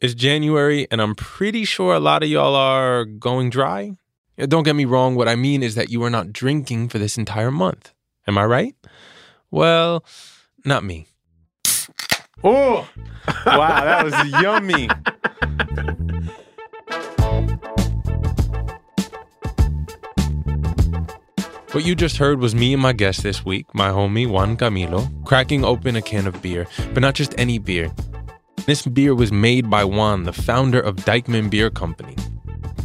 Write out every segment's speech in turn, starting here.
It's January, and I'm pretty sure a lot of y'all are going dry. Don't get me wrong, what I mean is that you are not drinking for this entire month. Am I right? Well, not me. Oh, wow, that was yummy. What you just heard was me and my guest this week, my homie Juan Camilo, cracking open a can of beer, but not just any beer. This beer was made by Juan, the founder of Dyckman Beer Company.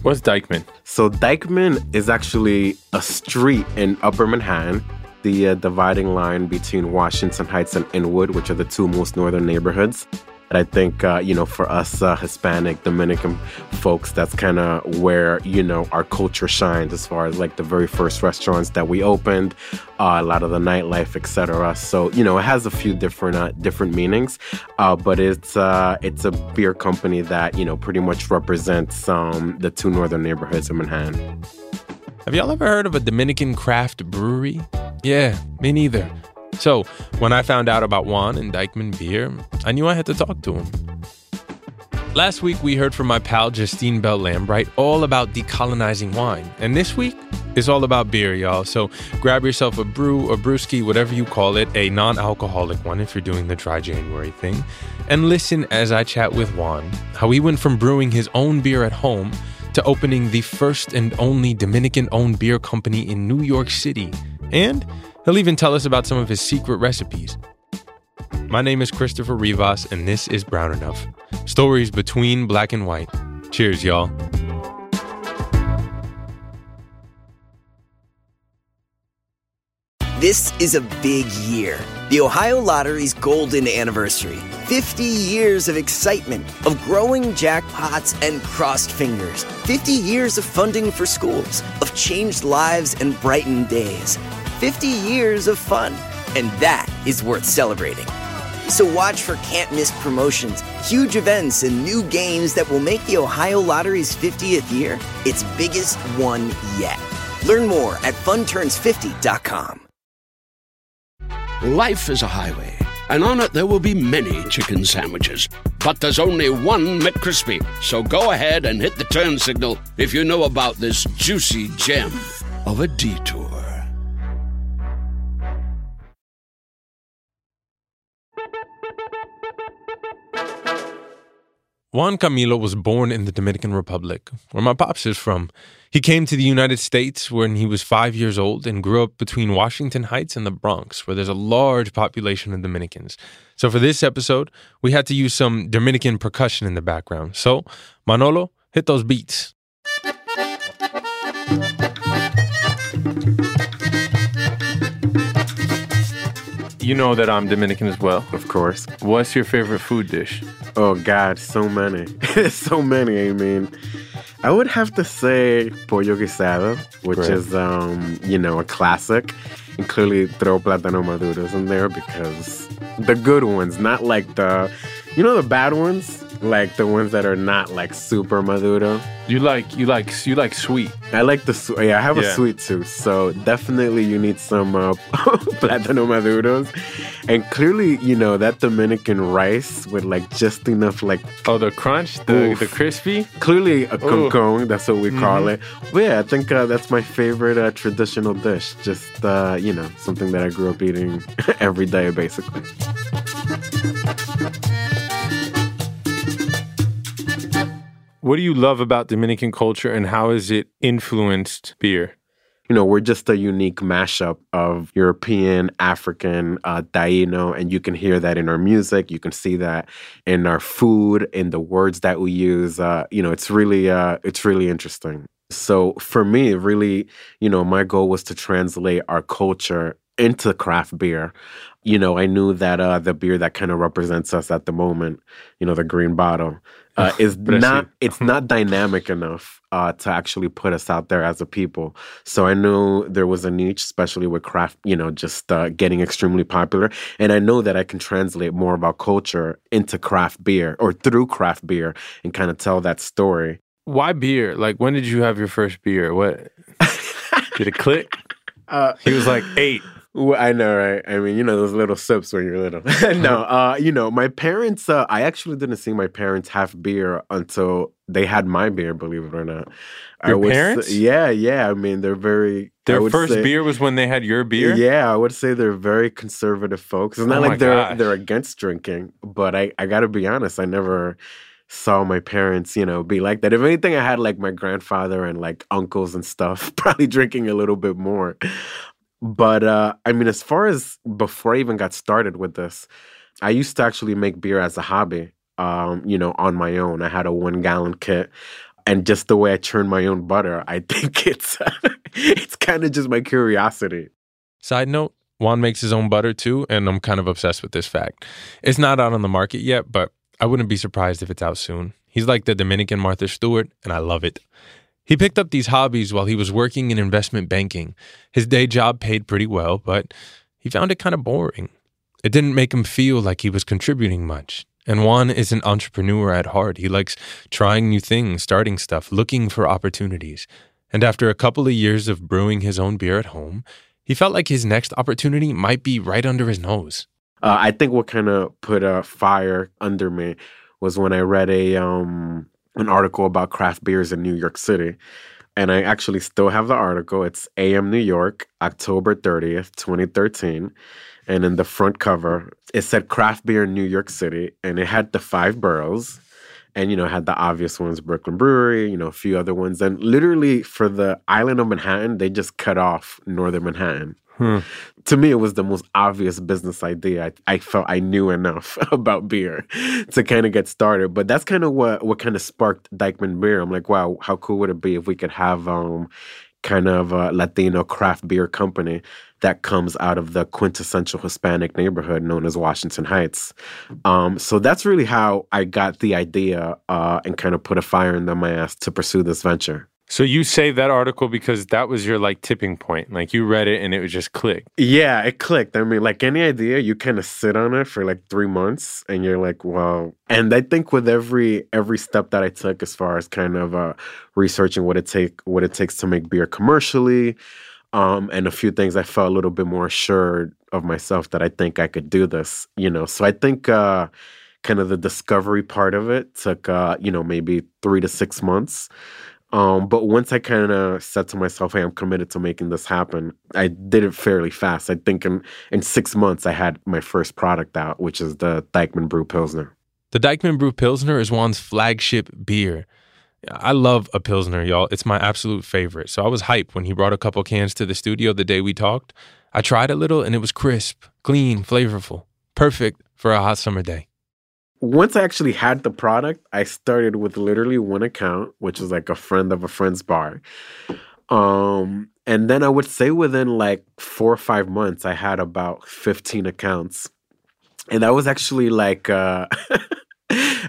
What's Dyckman? So Dyckman is actually a street in Upper Manhattan, the uh, dividing line between Washington Heights and Inwood, which are the two most northern neighborhoods. And I think, uh, you know, for us uh, Hispanic, Dominican folks, that's kind of where, you know, our culture shines as far as like the very first restaurants that we opened, uh, a lot of the nightlife, etc. So, you know, it has a few different uh, different meanings, uh, but it's uh, it's a beer company that, you know, pretty much represents um, the two northern neighborhoods of Manhattan. Have y'all ever heard of a Dominican craft brewery? Yeah, me neither. So, when I found out about Juan and Dyckman Beer, I knew I had to talk to him. Last week, we heard from my pal Justine Bell Lambright all about decolonizing wine. And this week is all about beer, y'all. So grab yourself a brew, a brewski, whatever you call it, a non alcoholic one if you're doing the dry January thing. And listen as I chat with Juan how he went from brewing his own beer at home to opening the first and only Dominican owned beer company in New York City. And He'll even tell us about some of his secret recipes. My name is Christopher Rivas, and this is Brown Enough Stories between black and white. Cheers, y'all. This is a big year. The Ohio Lottery's golden anniversary. 50 years of excitement, of growing jackpots and crossed fingers. 50 years of funding for schools, of changed lives and brightened days. 50 years of fun, and that is worth celebrating. So watch for can't miss promotions, huge events, and new games that will make the Ohio Lottery's 50th year its biggest one yet. Learn more at funturns50.com. Life is a highway, and on it there will be many chicken sandwiches. But there's only one McCrispy. So go ahead and hit the turn signal if you know about this juicy gem of a detour. Juan Camilo was born in the Dominican Republic, where my pops is from. He came to the United States when he was five years old and grew up between Washington Heights and the Bronx, where there's a large population of Dominicans. So for this episode, we had to use some Dominican percussion in the background. So, Manolo, hit those beats. You know that I'm Dominican as well. Of course. What's your favorite food dish? Oh God, so many, so many. I mean, I would have to say pollo guisado, which right. is um, you know a classic, and clearly throw plátano maduros in there because the good ones, not like the, you know, the bad ones like the ones that are not like super maduro. You like you like you like sweet. I like the sweet. Yeah, I have yeah. a sweet tooth, so definitely you need some uh, plátano maduros, and clearly you know that Dominican rice with like just enough like oh the crunch, the oof. the crispy. Clearly a concon, that's what we mm-hmm. call it. But yeah, I think uh, that's my favorite uh, traditional dish. Just uh, you know something that I grew up eating every day, basically. What do you love about Dominican culture and how has it influenced beer? You know, we're just a unique mashup of European, African, uh, Taino, and you can hear that in our music. You can see that in our food, in the words that we use. Uh, you know, it's really, uh, it's really interesting. So for me, really, you know, my goal was to translate our culture into craft beer. You know, I knew that uh, the beer that kind of represents us at the moment, you know, the green bottle, uh, is not it's not dynamic enough uh, to actually put us out there as a people. So I knew there was a niche, especially with craft, you know, just uh, getting extremely popular. And I know that I can translate more about culture into craft beer or through craft beer and kind of tell that story. Why beer? Like, when did you have your first beer? What did it click? Uh, he was like eight. Well, I know, right? I mean, you know those little sips when you're little. no, uh, you know, my parents. Uh, I actually didn't see my parents have beer until they had my beer. Believe it or not. I Your say- parents? yeah, yeah. I mean, they're very. Their first say- beer was when they had your beer. Yeah, I would say they're very conservative folks. It's not Oh like they're gosh. they're against drinking, but I I got to be honest. I never saw my parents, you know, be like that. If anything, I had like my grandfather and like uncles and stuff probably drinking a little bit more. But uh I mean, as far as before I even got started with this, I used to actually make beer as a hobby. Um, you know, on my own. I had a one gallon kit. And just the way I churn my own butter, I think it's it's kind of just my curiosity. Side note, Juan makes his own butter too, and I'm kind of obsessed with this fact. It's not out on the market yet, but I wouldn't be surprised if it's out soon. He's like the Dominican Martha Stewart, and I love it. He picked up these hobbies while he was working in investment banking. His day job paid pretty well, but he found it kind of boring. It didn't make him feel like he was contributing much. And Juan is an entrepreneur at heart. He likes trying new things, starting stuff, looking for opportunities. And after a couple of years of brewing his own beer at home, he felt like his next opportunity might be right under his nose. Uh, I think what kind of put a fire under me was when I read a um, an article about craft beers in New York City, and I actually still have the article. It's AM New York, October thirtieth, twenty thirteen, and in the front cover it said craft beer in New York City, and it had the five boroughs. And you know, had the obvious ones, Brooklyn Brewery, you know, a few other ones. And literally for the island of Manhattan, they just cut off northern Manhattan to me, it was the most obvious business idea. I, I felt I knew enough about beer to kind of get started. But that's kind of what what kind of sparked Dyckman Beer. I'm like, wow, how cool would it be if we could have um kind of a Latino craft beer company that comes out of the quintessential Hispanic neighborhood known as Washington Heights. Um, so that's really how I got the idea uh, and kind of put a fire in my ass to pursue this venture. So you saved that article because that was your like tipping point. Like you read it and it was just click. Yeah, it clicked. I mean, like any idea, you kind of sit on it for like three months, and you're like, "Wow!" And I think with every every step that I took, as far as kind of uh, researching what it take what it takes to make beer commercially, um, and a few things, I felt a little bit more assured of myself that I think I could do this. You know, so I think uh, kind of the discovery part of it took uh, you know maybe three to six months. Um, but once I kind of said to myself, "Hey, I'm committed to making this happen," I did it fairly fast. I think in in six months, I had my first product out, which is the Dyckman Brew Pilsner. The Dyckman Brew Pilsner is Juan's flagship beer. I love a Pilsner, y'all. It's my absolute favorite. So I was hyped when he brought a couple cans to the studio the day we talked. I tried a little and it was crisp, clean, flavorful. Perfect for a hot summer day. Once I actually had the product, I started with literally one account, which is like a friend of a friend's bar. Um, and then I would say within like four or five months, I had about 15 accounts. And that was actually like uh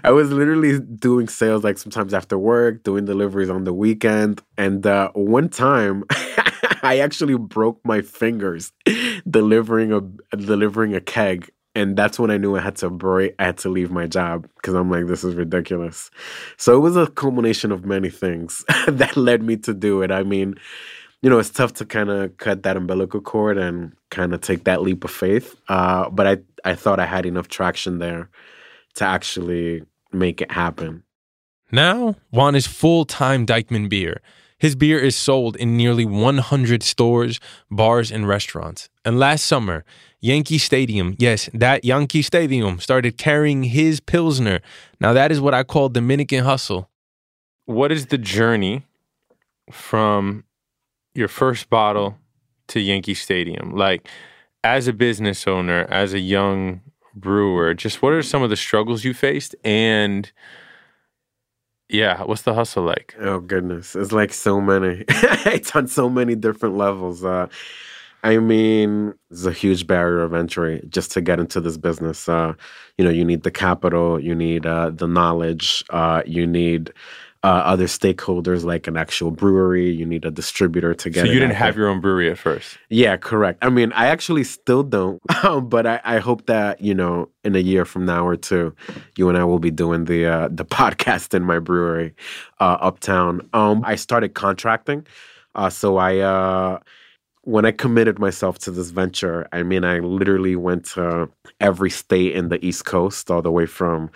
I was literally doing sales like sometimes after work, doing deliveries on the weekend. And uh, one time, I actually broke my fingers delivering a delivering a keg, and that's when I knew I had to break. I had to leave my job because I'm like, this is ridiculous. So it was a culmination of many things that led me to do it. I mean, you know, it's tough to kind of cut that umbilical cord and kind of take that leap of faith. Uh, but I I thought I had enough traction there to actually make it happen. Now, Juan is full time Dyckman beer. His beer is sold in nearly 100 stores, bars, and restaurants. And last summer, Yankee Stadium, yes, that Yankee Stadium, started carrying his Pilsner. Now, that is what I call Dominican hustle. What is the journey from your first bottle to Yankee Stadium? Like, as a business owner, as a young brewer, just what are some of the struggles you faced? And yeah, what's the hustle like? Oh goodness, it's like so many. it's on so many different levels. Uh, I mean, it's a huge barrier of entry just to get into this business. Uh, you know, you need the capital, you need uh, the knowledge, uh, you need uh, other stakeholders like an actual brewery. You need a distributor to get. So you didn't have there. your own brewery at first. Yeah, correct. I mean, I actually still don't, um, but I, I hope that you know, in a year from now or two, you and I will be doing the uh, the podcast in my brewery, uh, uptown. Um, I started contracting, uh, so I uh, when I committed myself to this venture, I mean, I literally went to every state in the East Coast, all the way from,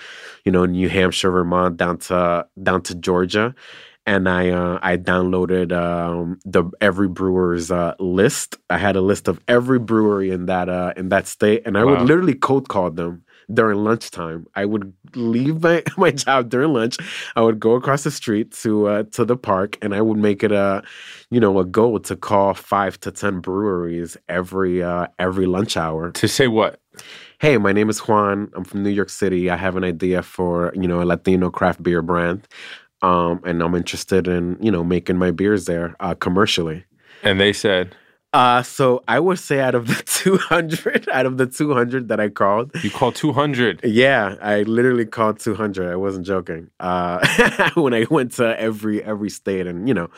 you know, New Hampshire, Vermont, down to down to Georgia, and I uh, I downloaded um, the every brewer's uh, list. I had a list of every brewery in that uh, in that state, and I Wow. would literally cold call them during lunchtime. I would leave my, my job during lunch. I would go across the street to uh, to the park, and I would make it a you know a goal to call five to ten breweries every uh, every lunch hour. To say what? Hey, my name is Juan. I'm from New York City. I have an idea for you know a Latino craft beer brand, um, and I'm interested in you know making my beers there uh, commercially. And they said, Uh, so I would say out of the 200, out of the 200 that I called, you call 200. yeah, I literally called 200. I wasn't joking. Uh, when I went to every every state and you know,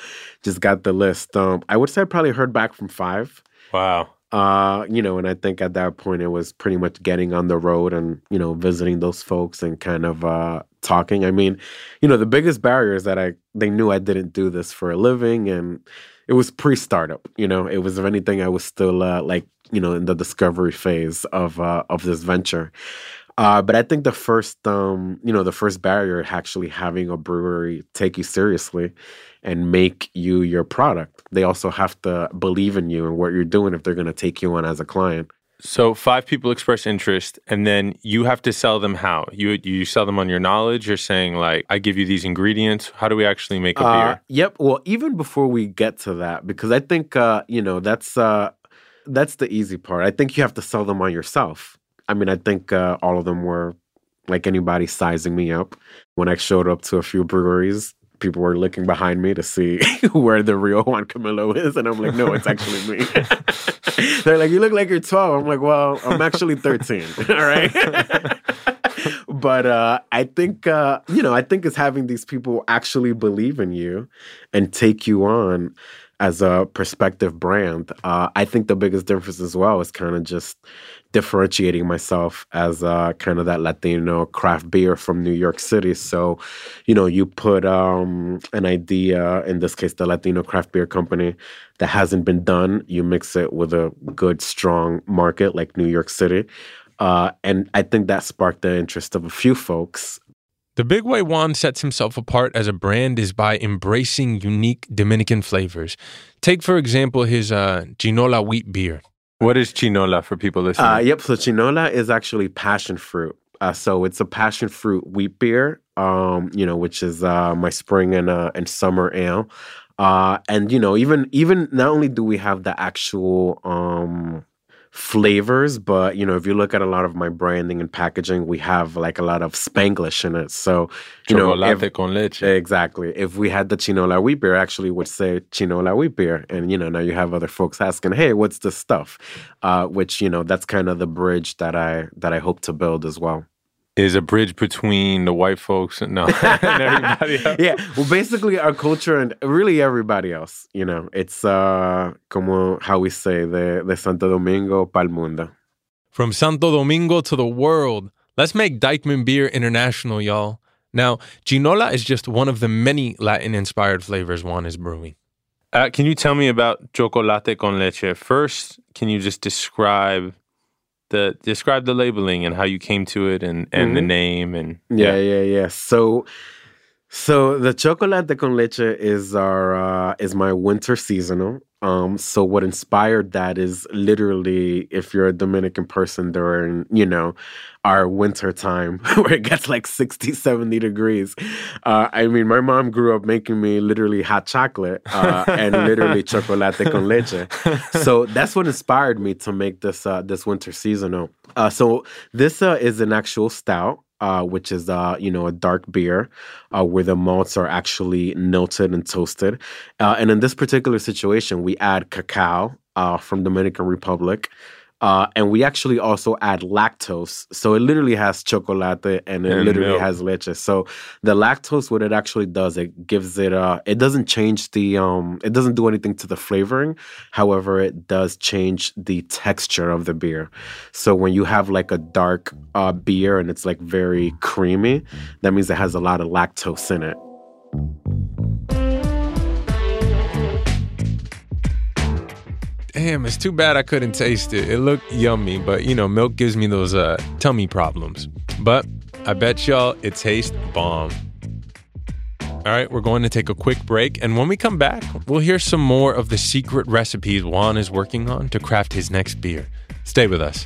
just got the list. Um, I would say I probably heard back from five. Wow. Uh, you know, and I think at that point it was pretty much getting on the road and you know visiting those folks and kind of uh, talking. I mean, you know, the biggest barrier is that I they knew I didn't do this for a living and it was pre-startup. You know, it was if anything I was still uh, like you know in the discovery phase of uh, of this venture. Uh, but I think the first, um, you know, the first barrier actually having a brewery take you seriously and make you your product. They also have to believe in you and what you're doing if they're going to take you on as a client. So five people express interest, and then you have to sell them how? You you sell them on your knowledge. You're saying like, I give you these ingredients. How do we actually make a Uh, beer? yep. Well, even before we get to that, because I think uh, you know that's uh, that's the easy part. I think you have to sell them on yourself. I mean, I think uh, all of them were like anybody sizing me up. When I showed up to a few breweries, people were looking behind me to see where the real Juan Camilo is, and I'm like, no, it's actually me. They're like, you look like you're 12. I'm like, well, I'm actually 13. All right. but uh, I think uh, you know, I think it's having these people actually believe in you and take you on as a prospective brand. Uh, I think the biggest difference as well is kind of just differentiating myself as uh, kind of that Latino craft beer from New York City. So, you know, you put um, an idea, in this case, the Latino craft beer company, that hasn't been done. You mix it with a good, strong market like New York City. Uh, and I think that sparked the interest of a few folks. The big way Juan sets himself apart as a brand is by embracing unique Dominican flavors. Take, for example, his uh, Chinola wheat beer. What is Chinola for people listening? Uh, yep. So chinola is actually passion fruit. Uh, so it's a passion fruit wheat beer. Um, you know, which is uh, my spring and uh, and summer ale. Uh, and you know, even even not only do we have the actual um, flavors, but you know, if you look at a lot of my branding and packaging, we have like a lot of Spanglish in it. So you know, if- con leche. Exactly. If we had the Chinola wheat beer, actually would say Chinola wheat beer. And, you know, now you have other folks asking, hey, what's this stuff? Uh, which, you know, that's kind of the bridge that I that I hope to build as well. Is a bridge between the white folks and no and everybody else. yeah. Well, basically our culture and really everybody else, you know, it's uh como how we say the de Santo Domingo pa'l mundo. From Santo Domingo to the world, let's make Dyckman beer international, y'all. Now, Chinola is just one of the many Latin inspired flavors Juan is brewing. Uh, can you tell me about chocolate con leche? First, can you just describe the describe the labeling and how you came to it and, and the Mhm. name and Yeah, yeah, yeah. So, so the chocolate de con leche is our uh, is my winter seasonal. Um, so what inspired that is literally if you're a Dominican person during, you know, our winter time where it gets like 60, 70 degrees. Uh, I mean, my mom grew up making me literally hot chocolate uh, and literally chocolate con leche. So that's what inspired me to make this uh, this winter seasonal. Uh, so this uh, is an actual stout uh, which is uh, you know a dark beer uh, where the malts are actually melted and toasted. Uh, and in this particular situation, we add cacao uh, from Dominican Republic. Uh, and we actually also add lactose. So it literally has chocolate and it And literally milk. has leche. So the lactose, what it actually does, it gives it, uh, it doesn't change the, um, it doesn't do anything to the flavoring. However, it does change the texture of the beer. So when you have like a dark uh, beer and it's like very creamy, that means it has a lot of lactose in it. Damn, it's too bad I couldn't taste it. It looked yummy, but you know, milk gives me those uh, tummy problems. But I bet y'all it tastes bomb. All right, we're going to take a quick break, and when we come back, we'll hear some more of the secret recipes Juan is working on to craft his next beer. Stay with us.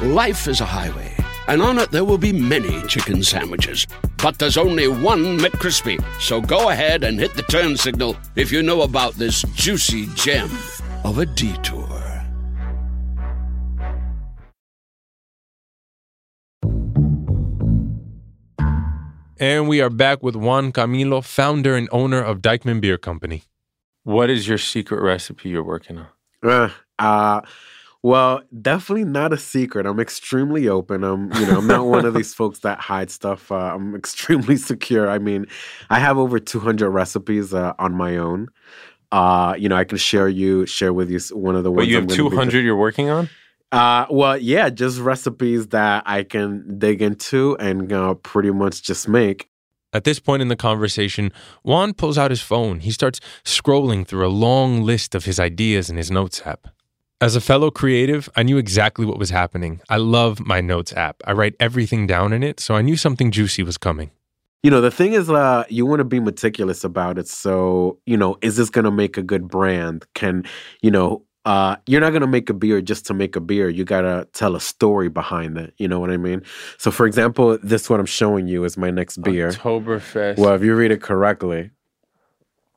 Life is a highway, and on it there will be many chicken sandwiches. But there's only one McCrispy. So go ahead and hit the turn signal if you know about this juicy gem of a detour. And we are back with Juan Camilo, founder and owner of Dyckman Beer Company. What is your secret recipe you're working on? Uh, uh, well, definitely not a secret. I'm extremely open. I'm, you know, I'm not one of these folks that hide stuff. Uh, I'm extremely secure. I mean, I have over 200 recipes uh, on my own. Uh, you know, I can share you share with you one of the ones. But you have 200 you're working on? Uh, well, yeah, just recipes that I can dig into and uh, pretty much just make. At this point in the conversation, Juan pulls out his phone. He starts scrolling through a long list of his ideas in his notes app. As a fellow creative, I knew exactly what was happening. I love my notes app. I write everything down in it, so I knew something juicy was coming. You know, the thing is, uh, you want to be meticulous about it. So, you know, is this going to make a good brand? Can, you know, uh, you're not going to make a beer just to make a beer. You got to tell a story behind it. You know what I mean? So, for example, this what I'm showing you is my next beer. Oktoberfest. Well, if you read it correctly,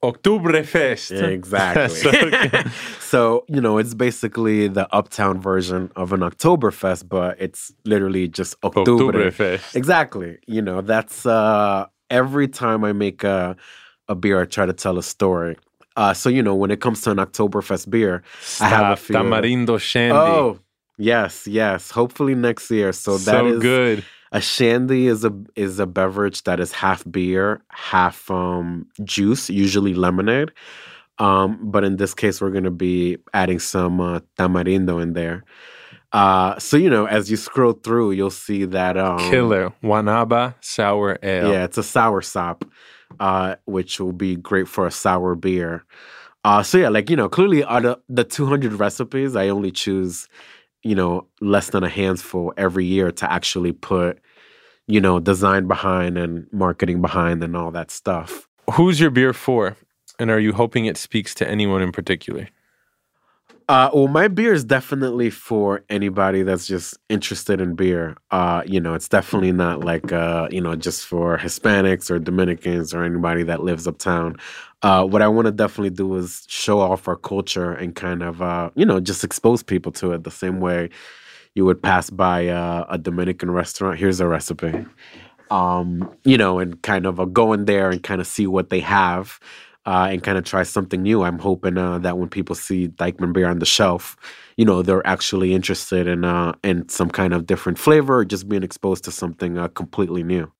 Oktoberfest. exactly. So good. so, you know, it's basically the uptown version of an Oktoberfest, but it's literally just Oktober. Oktoberfest. Exactly. You know, that's uh every time I make a a beer, I try to tell a story. Uh so you know, when it comes to an Oktoberfest beer, I have a few Tamarindo Shandy. Oh, yes, yes. Hopefully next year. So that so is good. A shandy is a is a beverage that is half beer, half um juice, usually lemonade. Um, but in this case, we're gonna be adding some uh, tamarindo in there. Uh, so you know, as you scroll through, you'll see that um, Killer. Guanábana sour ale. Yeah, it's a sour sop, uh, which will be great for a sour beer. Uh, so yeah, like you know, clearly out of the 200 recipes, I only choose, you know, less than a handful every year to actually put, you know, design behind and marketing behind and all that stuff. Who's your beer for? And are you hoping it speaks to anyone in particular? Uh, well, my beer is definitely for anybody that's just interested in beer. Uh, you know, it's definitely not like uh, you know, just for Hispanics or Dominicans or anybody that lives uptown. Uh, what I want to definitely do is show off our culture and kind of, uh, you know, just expose people to it the same way you would pass by uh, a Dominican restaurant. Here's a recipe, um, you know, and kind of uh, go in there and kind of see what they have uh, and kind of try something new. I'm hoping uh, that when people see Dyckman beer on the shelf, you know, they're actually interested in in some kind of different flavor or just being exposed to something completely new.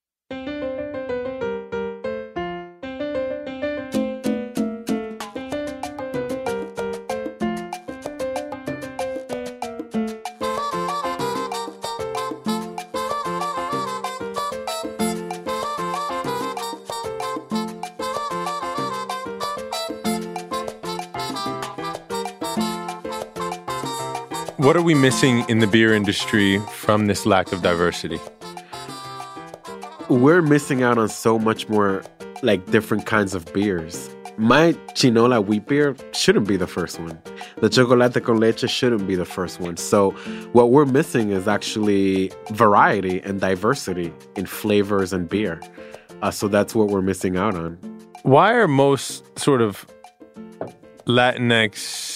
What are we missing in the beer industry from this lack of diversity? We're missing out on so much more like different kinds of beers. My chinola wheat beer shouldn't be the first one. The chocolate con leche shouldn't be the first one. So, what we're missing is actually variety and diversity in flavors and beer. Uh, so, that's what we're missing out on. Why are most sort of Latinx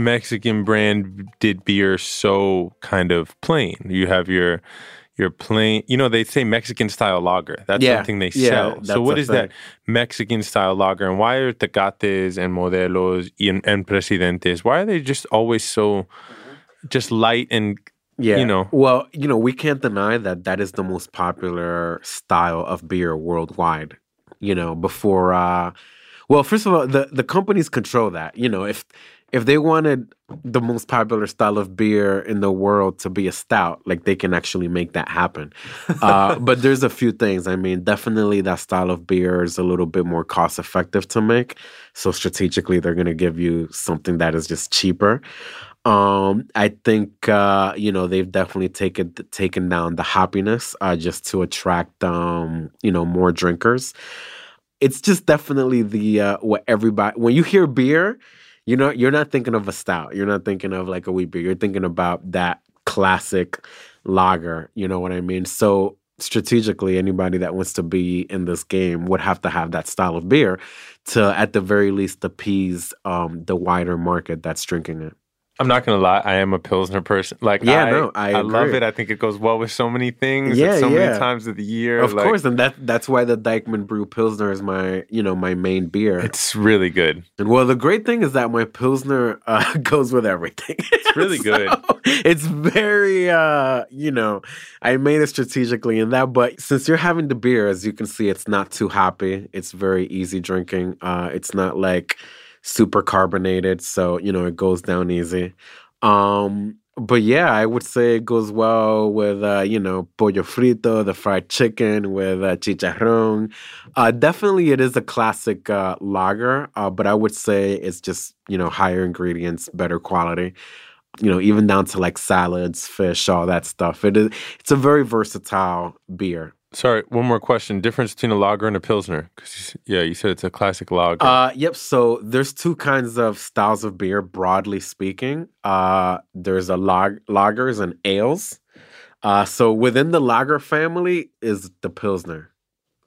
Mexican branded beer so kind of plain? You have your your plain, you know, they say Mexican style lager. That's Yeah, something they yeah, sell. So, what is is that. Mexican style lager? And why are Tecates and Modelos and, and Presidentes? Why are they just always so just light and Yeah. You know. Well, you know, we can't deny that that is the most popular style of beer worldwide. You know, before uh well, first of all, the the companies control that. You know, if if they wanted the most popular style of beer in the world to be a stout, like they can actually make that happen. Uh, but there's a few things. I mean, definitely that style of beer is a little bit more cost effective to make. So strategically, they're going to give you something that is just cheaper. Um, I think uh, you know they've definitely taken taken down the happiness uh, just to attract um, you know more drinkers. It's just definitely the uh, what everybody when you hear beer, you know you're not thinking of a stout. You're not thinking of like a wheat beer. You're thinking about that classic lager. You know what I mean? So strategically, anybody that wants to be in this game would have to have that style of beer to, at the very least, appease um, the wider market that's drinking it. I'm not gonna lie, I am a Pilsner person. Like, Yeah, I, no, I love it. I think it goes well with so many things. Yeah, so yeah. many times of the year. Of like, course, and that that's why the Dyckman Brew Pilsner is my you know my main beer. it's really good. and well, the great thing is that my Pilsner uh, goes with everything. It's really good. it's very uh, you know I made it strategically in that. But since you're having the beer, as you can see, it's not too hoppy. It's very easy drinking. Uh, it's not like super carbonated, so you know it goes down easy. Um, but yeah, I would say it goes well with uh, you know pollo frito, the fried chicken with uh, chicharrón. Uh, definitely, it is a classic uh, lager, uh, but I would say it's just you know higher ingredients, better quality. You know, even down to like salads, fish, all that stuff. It is. It's a very versatile beer. Sorry, one more question. Difference between a lager and a Pilsner? 'Cause, yeah, you said it's a classic lager. Uh, yep. So there's two kinds of styles of beer, broadly speaking. Uh, there's a lag- lagers and ales. Uh, so within the lager family is the pilsner.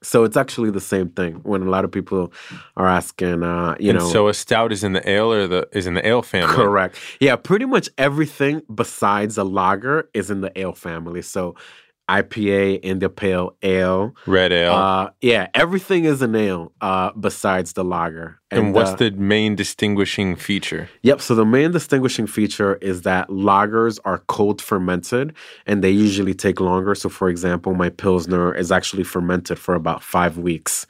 So it's actually the same thing. When a lot of people are asking, uh, you and know, so a stout is in the ale or the is in the ale family. correct. Yeah, pretty much everything besides a lager is in the ale family. So IPA, India Pale Ale. Red ale. Uh, yeah, everything is an ale uh, besides the lager. and what's uh, the main distinguishing feature? Yep. So the main distinguishing feature is that lagers are cold fermented and they usually take longer. So, for example, my Pilsner is actually fermented for about five weeks.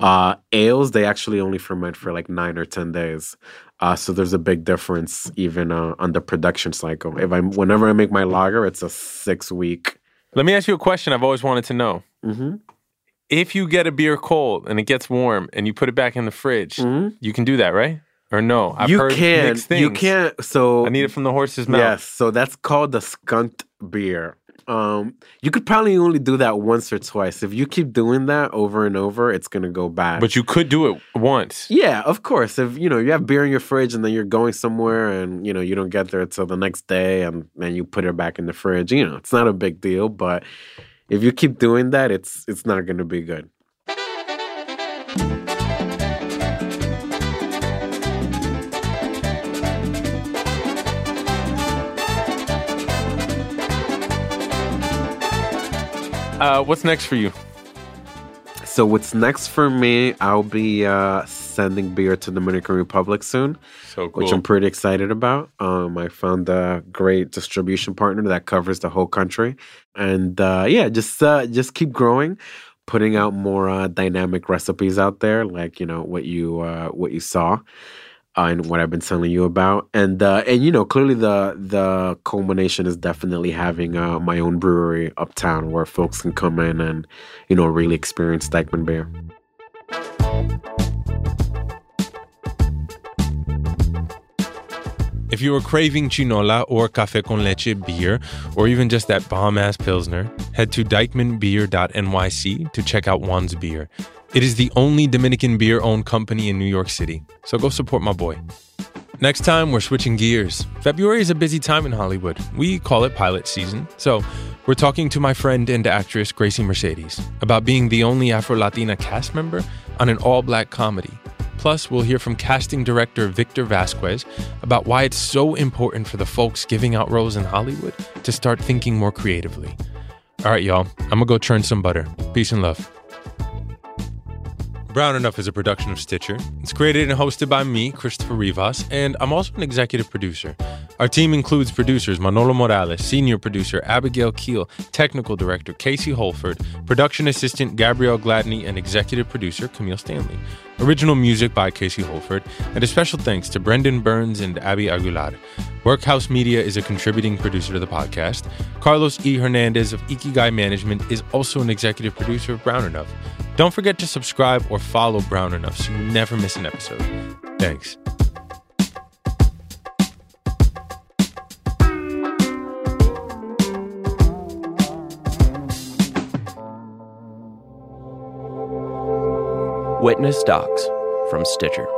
Uh, ales, they actually only ferment for like nine or 10 days. Uh, so there's a big difference even uh, on the production cycle. If I'm, whenever I make my lager, it's a six week. Let me ask you a question I've always wanted to know. hmm If you get a beer cold and it gets warm and you put it back in the fridge, Mhm. you can do that, right? Or no? I've you heard can, mixed you can't. So I need it from the horse's mouth. Yes, so that's called the skunked beer. Um, you could probably only do that once or twice. If you keep doing that over and over, it's gonna go bad. But you could do it once. yeah, of course. If you know you have beer in your fridge and then you're going somewhere and you know you don't get there until the next day and then you put it back in the fridge, you know it's not a big deal. But if you keep doing that, it's it's not gonna be good. Uh, what's next for you? So what's next for me? I'll be uh, sending beer to Dominican Republic soon. So cool. which I'm pretty excited about. Um, I found a great distribution partner that covers the whole country, and uh, yeah, just uh, just keep growing, putting out more uh, dynamic recipes out there, like you know what you uh, what you saw. And what I've been telling you about, and uh, and you know clearly the the culmination is definitely having uh, my own brewery uptown where folks can come in and you know really experience Dyckman beer. If you are craving chinola or cafe con leche beer, or even just that bomb ass pilsner, head to dyckmanbeer.nyc to check out Juan's beer. It is the only Dominican beer owned company in New York City, so go support my boy. Next time, we're switching gears. February is a busy time in Hollywood. We call it pilot season. So, we're talking to my friend and actress Gracie Mercedes about being the only Afro Latina cast member on an all black comedy. Plus, we'll hear from casting director Victor Vasquez about why it's so important for the folks giving out roles in Hollywood to start thinking more creatively. All right, y'all, I'm gonna go churn some butter. Peace and love. Brown Enough is a production of Stitcher. It's created and hosted by me, Christopher Rivas, and I'm also an executive producer. Our team includes producers Manolo Morales, senior producer Abigail Keel, technical director Casey Holford, production assistant Gabrielle Gladney, and executive producer Camille Stanley. Original music by Casey Holford, and a special thanks to Brendan Burns and Abby Aguilar. Workhouse Media is a contributing producer to the podcast. Carlos E. Hernandez of Ikigai Management is also an executive producer of Brown Enough. Don't forget to subscribe or follow Brown Enough so you never miss an episode. Thanks. Witness Docs from Stitcher.